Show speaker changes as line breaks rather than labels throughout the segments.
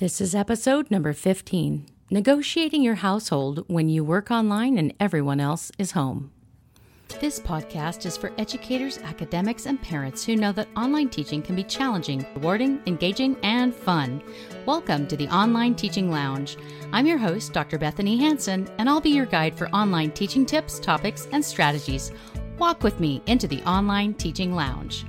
This is episode number 15 Negotiating Your Household When You Work Online and Everyone Else is Home. This podcast is for educators, academics, and parents who know that online teaching can be challenging, rewarding, engaging, and fun. Welcome to the Online Teaching Lounge. I'm your host, Dr. Bethanie Hansen, and I'll be your guide for online teaching tips, topics, and strategies. Walk with me into the Online Teaching Lounge.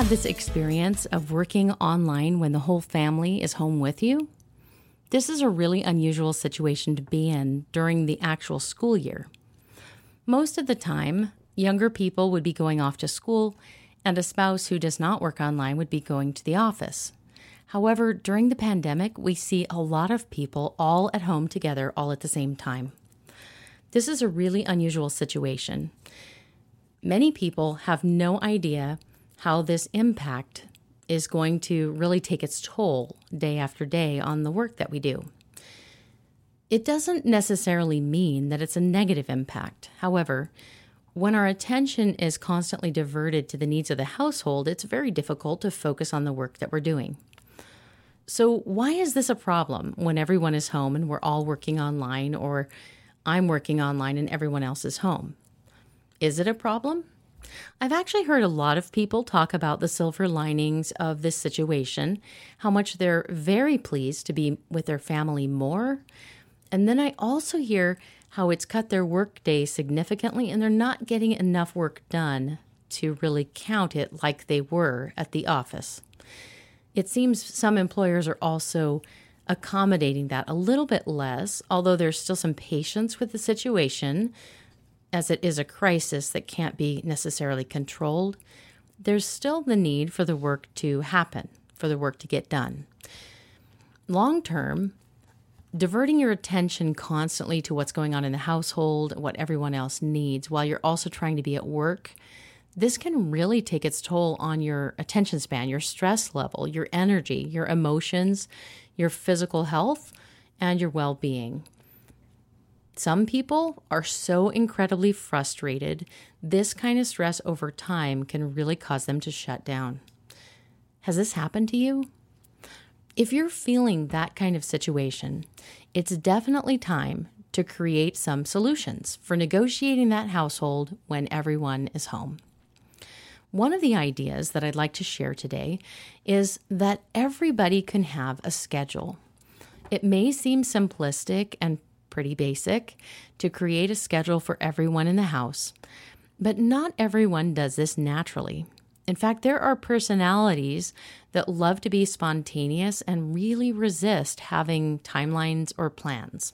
Had this experience of working online when the whole family is home with you? This is a really unusual situation to be in during the actual school year. Most of the time, younger people would be going off to school, and a spouse who does not work online would be going to the office. However, during the pandemic, we see a lot of people all at home together all at the same time. This is a really unusual situation. Many people have no idea how this impact is going to really take its toll day after day on the work that we do. It doesn't necessarily mean that it's a negative impact. However, when our attention is constantly diverted to the needs of the household, it's very difficult to focus on the work that we're doing. So, why is this a problem when everyone is home and we're all working online, or I'm working online and everyone else is home? Is it a problem? I've actually heard a lot of people talk about the silver linings of this situation, how much they're very pleased to be with their family more. And then I also hear how it's cut their workday significantly and they're not getting enough work done to really count it like they were at the office. It seems some employers are also accommodating that a little bit less, although there's still some patience with the situation as it is a crisis that can't be necessarily controlled, there's still the need for the work to happen, for the work to get done. Long term, diverting your attention constantly to what's going on in the household, what everyone else needs, while you're also trying to be at work, this can really take its toll on your attention span, your stress level, your energy, your emotions, your physical health, and your well being. Some people are so incredibly frustrated, this kind of stress over time can really cause them to shut down. Has this happened to you? If you're feeling that kind of situation, it's definitely time to create some solutions for negotiating that household when everyone is home. One of the ideas that I'd like to share today is that everybody can have a schedule. It may seem simplistic and pretty basic, to create a schedule for everyone in the house. But not everyone does this naturally. In fact, there are personalities that love to be spontaneous and really resist having timelines or plans.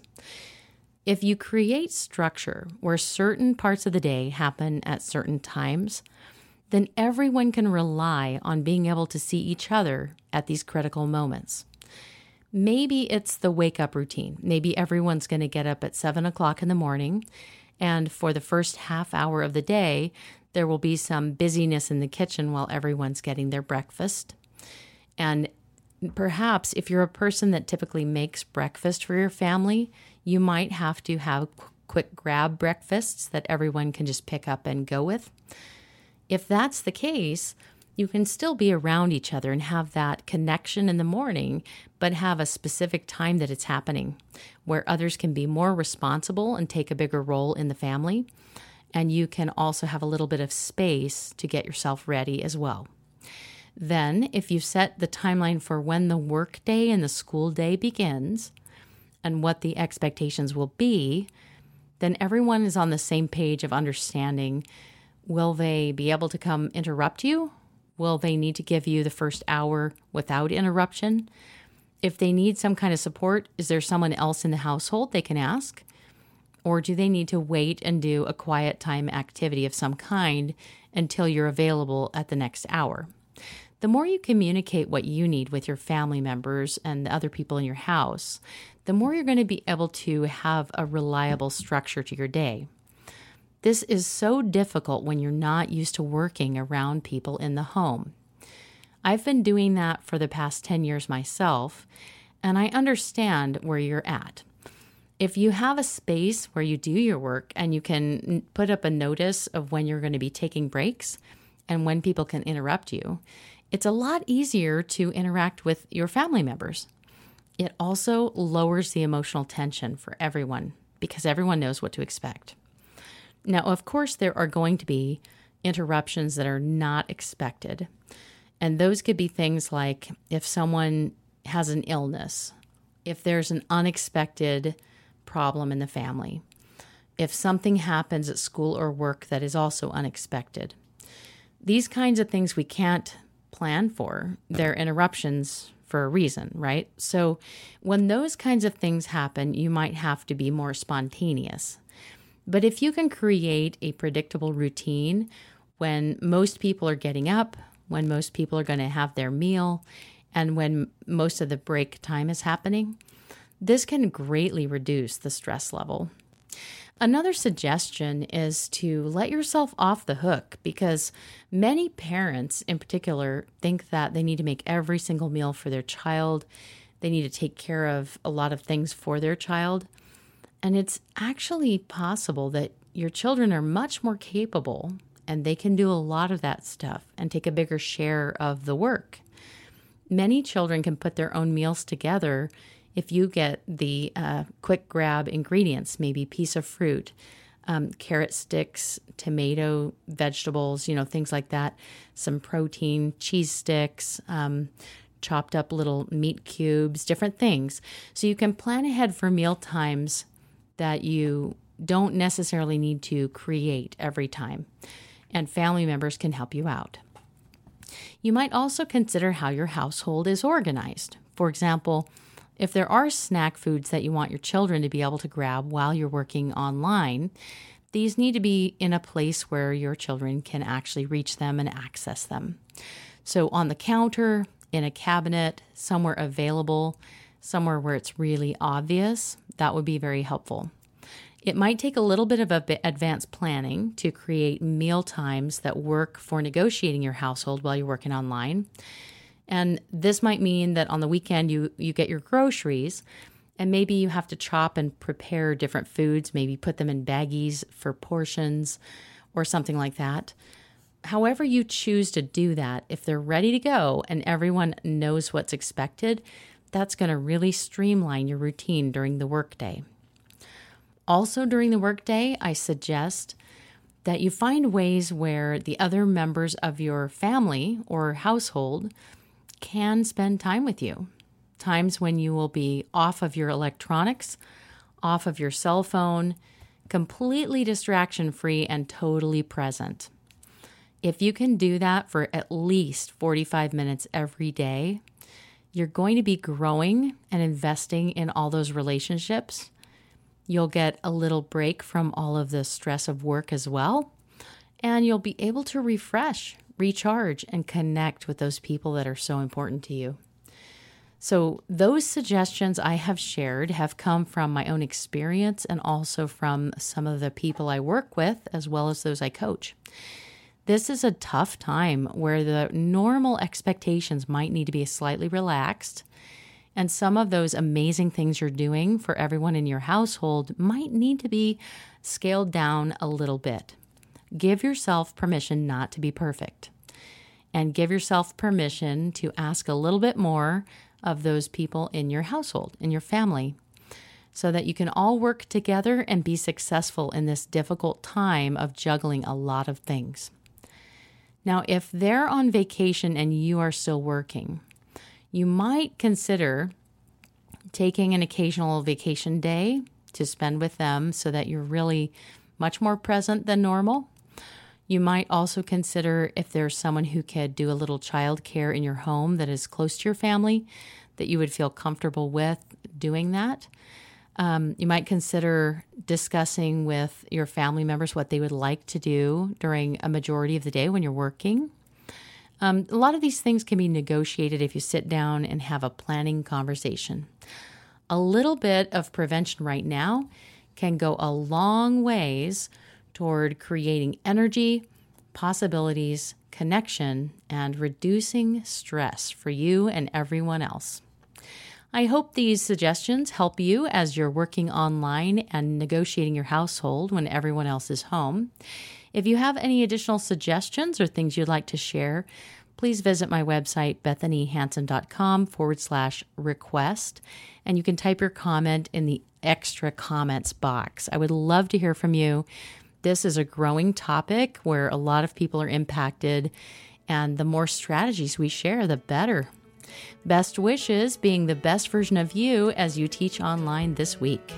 If you create structure where certain parts of the day happen at certain times, then everyone can rely on being able to see each other at these critical moments. Maybe it's the wake up routine. Maybe everyone's going to get up at seven o'clock in the morning. And for the first half hour of the day, there will be some busyness in the kitchen while everyone's getting their breakfast. And perhaps if you're a person that typically makes breakfast for your family, you might have to have quick grab breakfasts that everyone can just pick up and go with. If that's the case, you can still be around each other and have that connection in the morning, but have a specific time that it's happening where others can be more responsible and take a bigger role in the family. And you can also have a little bit of space to get yourself ready as well. Then, if you set the timeline for when the work day and the school day begins and what the expectations will be, then everyone is on the same page of understanding will they be able to come interrupt you Will they need to give you the first hour without interruption? If they need some kind of support, is there someone else in the household they can ask? Or do they need to wait and do a quiet time activity of some kind until you're available at the next hour? The more you communicate what you need with your family members and the other people in your house, the more you're going to be able to have a reliable structure to your day. This is so difficult when you're not used to working around people in the home. I've been doing that for the past 10 years myself, and I understand where you're at. If you have a space where you do your work and you can put up a notice of when you're going to be taking breaks and when people can interrupt you, it's a lot easier to interact with your family members. It also lowers the emotional tension for everyone because everyone knows what to expect. Now, of course, there are going to be interruptions that are not expected. And those could be things like if someone has an illness, if there's an unexpected problem in the family, if something happens at school or work that is also unexpected. These kinds of things we can't plan for. They're interruptions for a reason, right? So when those kinds of things happen, you might have to be more spontaneous. But if you can create a predictable routine when most people are getting up, when most people are going to have their meal, and when most of the break time is happening, this can greatly reduce the stress level. Another suggestion is to let yourself off the hook because many parents, in particular, think that they need to make every single meal for their child. They need to take care of a lot of things for their child. And it's actually possible that your children are much more capable and they can do a lot of that stuff and take a bigger share of the work. Many children can put their own meals together if you get the uh, quick grab ingredients, maybe piece of fruit, um, carrot sticks, tomato, vegetables, you know, things like that, some protein, cheese sticks, um, chopped up little meat cubes, different things. So you can plan ahead for meal times that you don't necessarily need to create every time, and family members can help you out. You might also consider how your household is organized. For example, if there are snack foods that you want your children to be able to grab while you're working online, these need to be in a place where your children can actually reach them and access them. So, on the counter, in a cabinet, somewhere available, somewhere where it's really obvious, that would be very helpful. It might take a little bit of advanced planning to create meal times that work for negotiating your household while you're working online. And this might mean that on the weekend you you get your groceries and maybe you have to chop and prepare different foods, maybe put them in baggies for portions or something like that. However, you choose to do that, if they're ready to go and everyone knows what's expected, that's going to really streamline your routine during the workday. Also, during the workday, I suggest that you find ways where the other members of your family or household can spend time with you. Times when you will be off of your electronics, off of your cell phone, completely distraction free and totally present. If you can do that for at least 45 minutes every day, you're going to be growing and investing in all those relationships. You'll get a little break from all of the stress of work as well, and you'll be able to refresh recharge and connect with those people that are so important to you. So, those suggestions I have shared have come from my own experience and also from some of the people I work with, as well as those I coach. This is a tough time where the normal expectations might need to be slightly relaxed, and some of those amazing things you're doing for everyone in your household might need to be scaled down a little bit. Give yourself permission not to be perfect. And give yourself permission to ask a little bit more of those people in your household, in your family, so that you can all work together and be successful in this difficult time of juggling a lot of things. Now, if they're on vacation and you are still working, you might consider taking an occasional vacation day to spend with them so that you're really much more present than normal. You might also consider if there's someone who could do a little child care in your home that is close to your family, that you would feel comfortable with doing that. Um, you might consider discussing with your family members what they would like to do during a majority of the day when you're working. Um, a lot of these things can be negotiated if you sit down and have a planning conversation. A little bit of prevention right now can go a long ways toward creating energy, possibilities, connection, and reducing stress for you and everyone else. I hope these suggestions help you as you're working online and negotiating your household when everyone else is home. If you have any additional suggestions or things you'd like to share, please visit my website, bethaniehansen.com forward slash request, and you can type your comment in the extra comments box. I would love to hear from you. This is a growing topic where a lot of people are impacted, and the more strategies we share, the better. Best wishes being the best version of you as you teach online this week.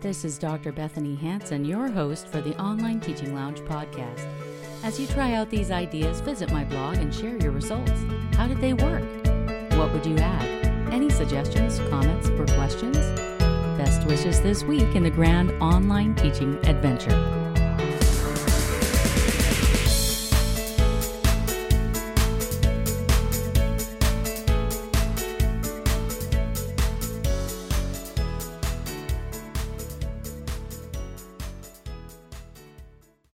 This is Dr. Bethanie Hansen, your host for the Online Teaching Lounge podcast. As you try out these ideas, visit my blog and share your results. How did they work? What would you add? Any suggestions, comments, or questions? Best wishes this week in the grand online teaching adventure.